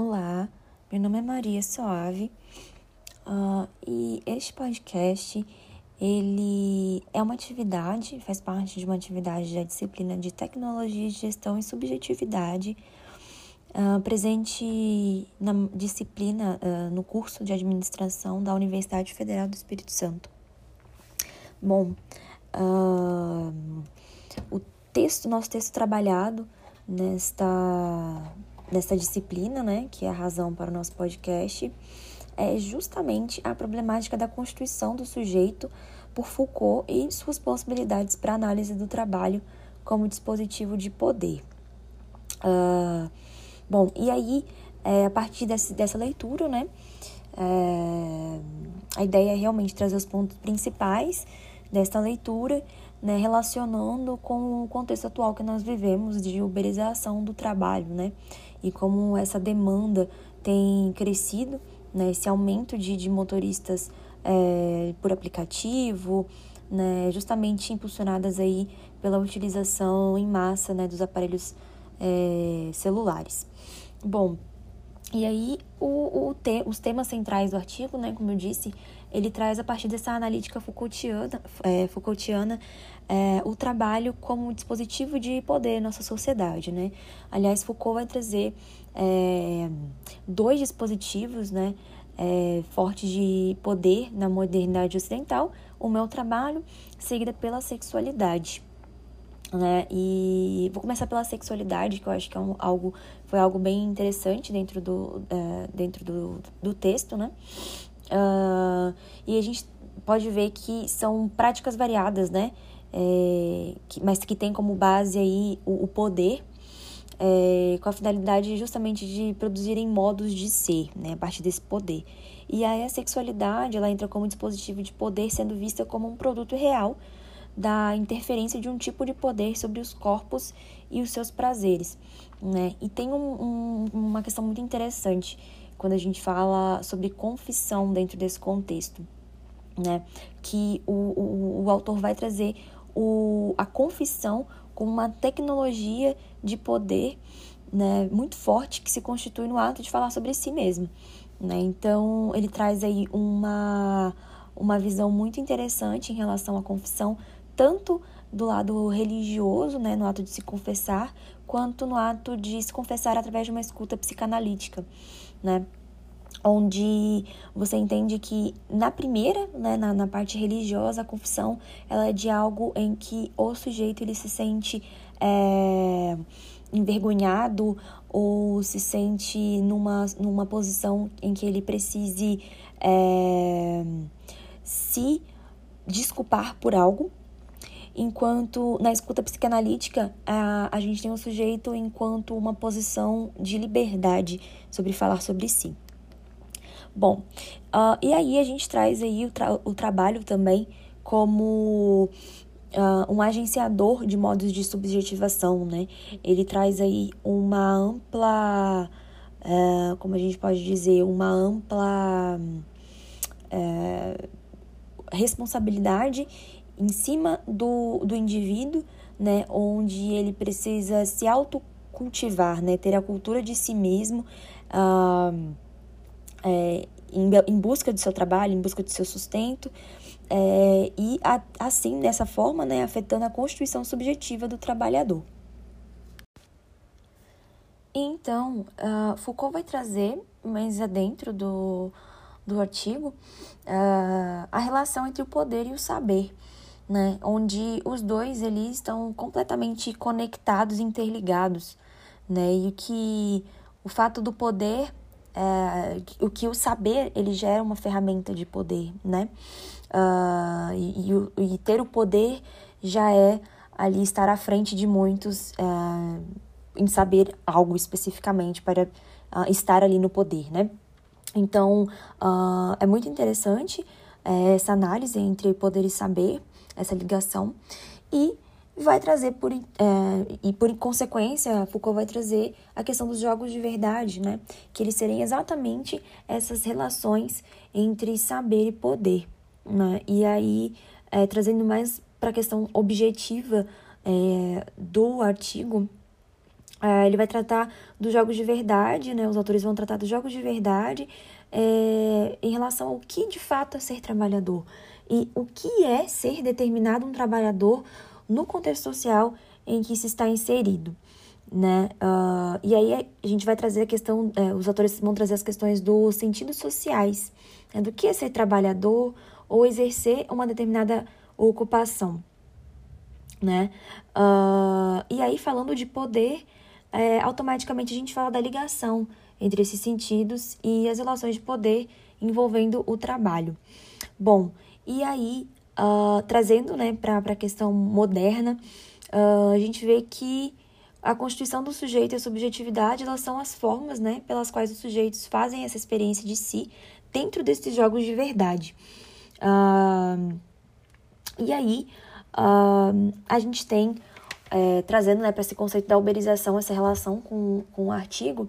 Olá, meu nome é Maria Soave uh, e este podcast ele é uma atividade, faz parte de uma atividade da disciplina de Tecnologia, Gestão e Subjetividade, uh, presente na disciplina uh, no curso de Administração da Universidade Federal do Espírito Santo. Bom, o texto, nosso texto trabalhado nesta nessa disciplina, né, que é a razão para o nosso podcast, é justamente a problemática da constituição do sujeito por Foucault e suas possibilidades para análise do trabalho como dispositivo de poder. Uh, bom, e aí, é, a partir desse, dessa leitura, né, é, a ideia é realmente trazer os pontos principais desta leitura, né, relacionando com o contexto atual que nós vivemos de uberização do trabalho, né, e como essa demanda tem crescido, né, esse aumento de, de motoristas é, por aplicativo, né, justamente impulsionadas aí pela utilização em massa né, dos aparelhos é, celulares. Bom, e aí o, o te, os temas centrais do artigo, né, como eu disse, ele traz a partir dessa analítica Foucaultiana, é, Foucaultiana é, o trabalho como dispositivo de poder na nossa sociedade, né? Aliás, Foucault vai trazer é, dois dispositivos, né? É, fortes de poder na modernidade ocidental, o meu trabalho, seguida pela sexualidade. Né? E vou começar pela sexualidade, que eu acho que é um, algo, foi algo bem interessante dentro do, é, dentro do, do texto, né? Uh, e a gente pode ver que são práticas variadas, né? É, que, mas que tem como base aí o, o poder, é, com a finalidade justamente de produzirem modos de ser, né? A partir desse poder. E aí a sexualidade, ela entra como dispositivo de poder, sendo vista como um produto real da interferência de um tipo de poder sobre os corpos e os seus prazeres, né? E tem um, um, uma questão muito interessante quando a gente fala sobre confissão dentro desse contexto, né? Que o, o, o autor vai trazer o, a confissão como uma tecnologia de poder né, muito forte que se constitui no ato de falar sobre si mesmo. Né? Então, ele traz aí uma, uma visão muito interessante em relação à confissão, tanto do lado religioso, né, no ato de se confessar, quanto no ato de se confessar através de uma escuta psicanalítica né? Onde você entende que na primeira, né, na, na parte religiosa, a confissão, ela é de algo em que o sujeito ele se sente é, envergonhado ou se sente numa, numa posição em que ele precise é, se desculpar por algo, enquanto na escuta psicanalítica a, a gente tem o sujeito enquanto uma posição de liberdade sobre falar sobre si. Bom, uh, e aí a gente traz aí o, tra o trabalho também como uh, um agenciador de modos de subjetivação, né? Ele traz aí uma ampla, uh, como a gente pode dizer, uma ampla uh, responsabilidade em cima do, do indivíduo, né, onde ele precisa se autocultivar, né, ter a cultura de si mesmo, ah, é, em, em busca do seu trabalho, em busca do seu sustento, é, e a, assim, dessa forma, né, afetando a constituição subjetiva do trabalhador. Então, uh, Foucault vai trazer, mais adentro do, do artigo, uh, a relação entre o poder e o saber né? Onde os dois eles estão completamente conectados, interligados, né? E que o fato do poder, é, o que o saber ele gera uma ferramenta de poder, né? Uh, e, e, e, ter o poder já é ali estar à frente de muitos uh, em saber algo especificamente para uh, estar ali no poder, né? Então, é muito interessante é, essa análise entre poder e saber, essa ligação, e vai trazer por é, e por consequência Foucault vai trazer a questão dos jogos de verdade, né? Que eles serem exatamente essas relações entre saber e poder, né? E aí é, trazendo mais para a questão objetiva é, do artigo, Uh, ele vai tratar dos jogos de verdade, né? Os autores vão tratar dos jogos de verdade é, em relação ao que de fato é ser trabalhador e o que é ser determinado um trabalhador no contexto social em que se está inserido, né? Uh, e aí a gente vai trazer a questão, é, os autores vão trazer as questões dos sentidos sociais, né? do que é ser trabalhador ou exercer uma determinada ocupação, né? Uh, e aí falando de poder, é, automaticamente a gente fala da ligação entre esses sentidos e as relações de poder envolvendo o trabalho. Bom, e aí, uh, trazendo né, para a questão moderna, uh, a gente vê que a constituição do sujeito e a subjetividade elas são as formas né, pelas quais os sujeitos fazem essa experiência de si dentro desses jogos de verdade. Uh, e aí, a gente tem, é, trazendo né, para esse conceito da uberização, essa relação com, com o artigo,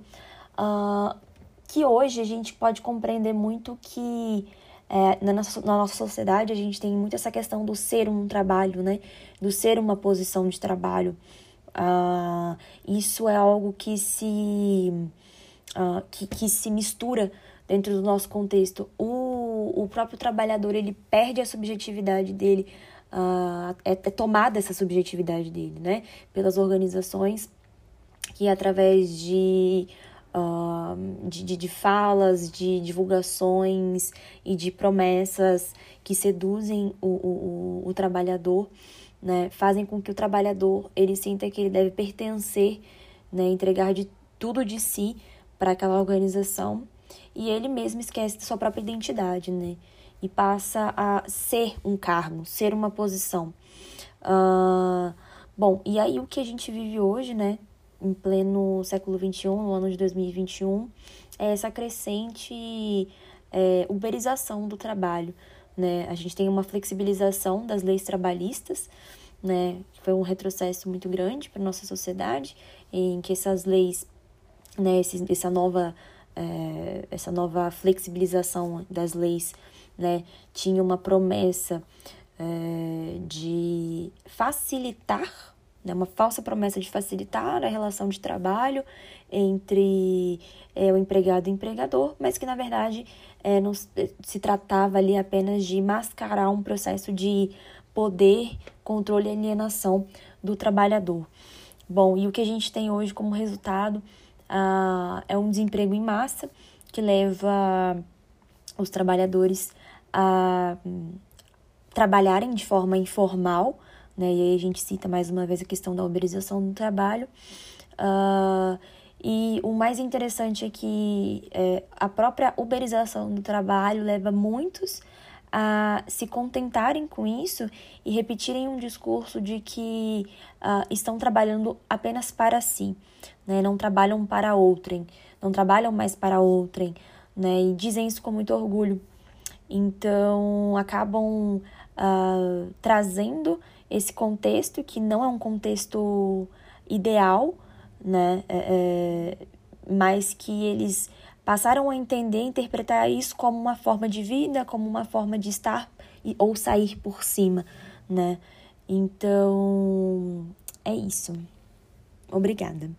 que hoje a gente pode compreender muito que é, na, nossa, na nossa sociedade a gente tem muito essa questão do ser um trabalho, né? Do ser uma posição de trabalho. Uh, isso é algo que se, uh, que, que se mistura dentro do nosso contexto. O, o próprio trabalhador ele perde a subjetividade dele, uh, é, é tomada essa subjetividade dele, né? Pelas organizações que através de uh, de, de, de, falas, de divulgações e de promessas que seduzem o, o, o, trabalhador, né? fazem com que o trabalhador ele sinta que ele deve pertencer, né? entregar de tudo de si para aquela organização e ele mesmo esquece de sua própria identidade, né? E passa a ser um cargo, ser uma posição. Uh, bom, e aí o que a gente vive hoje, né? Em pleno século XXI, no ano de 2021, é essa crescente é, uberização do trabalho. Né? A gente tem uma flexibilização das leis trabalhistas, né? foi um retrocesso muito grande para nossa sociedade, em que essas leis, né, esse, essa, nova, é, essa nova flexibilização das leis né, tinha uma promessa é, de facilitar né, uma falsa promessa de facilitar a relação de trabalho entre é, o empregado e o empregador, mas que na verdade é, não se tratava ali apenas de mascarar um processo de poder, controle e alienação do trabalhador. Bom, e o que a gente tem hoje como resultado ah, é um desemprego em massa que leva os trabalhadores a hum, trabalharem de forma informal né? E aí a gente cita mais uma vez a questão da uberização do trabalho. Uh, e o mais interessante é que é, a própria uberização do trabalho leva muitos a se contentarem com isso e repetirem um discurso de que uh, estão trabalhando apenas para si, né? não trabalham para outrem, não trabalham mais para outrem, né? e dizem isso com muito orgulho. Então, acabam uh, trazendo esse contexto, que não é um contexto ideal, né? É, é, mas que eles passaram a entender, interpretar isso como uma forma de vida, como uma forma de estar ou sair por cima, né? Então, é isso. Obrigada.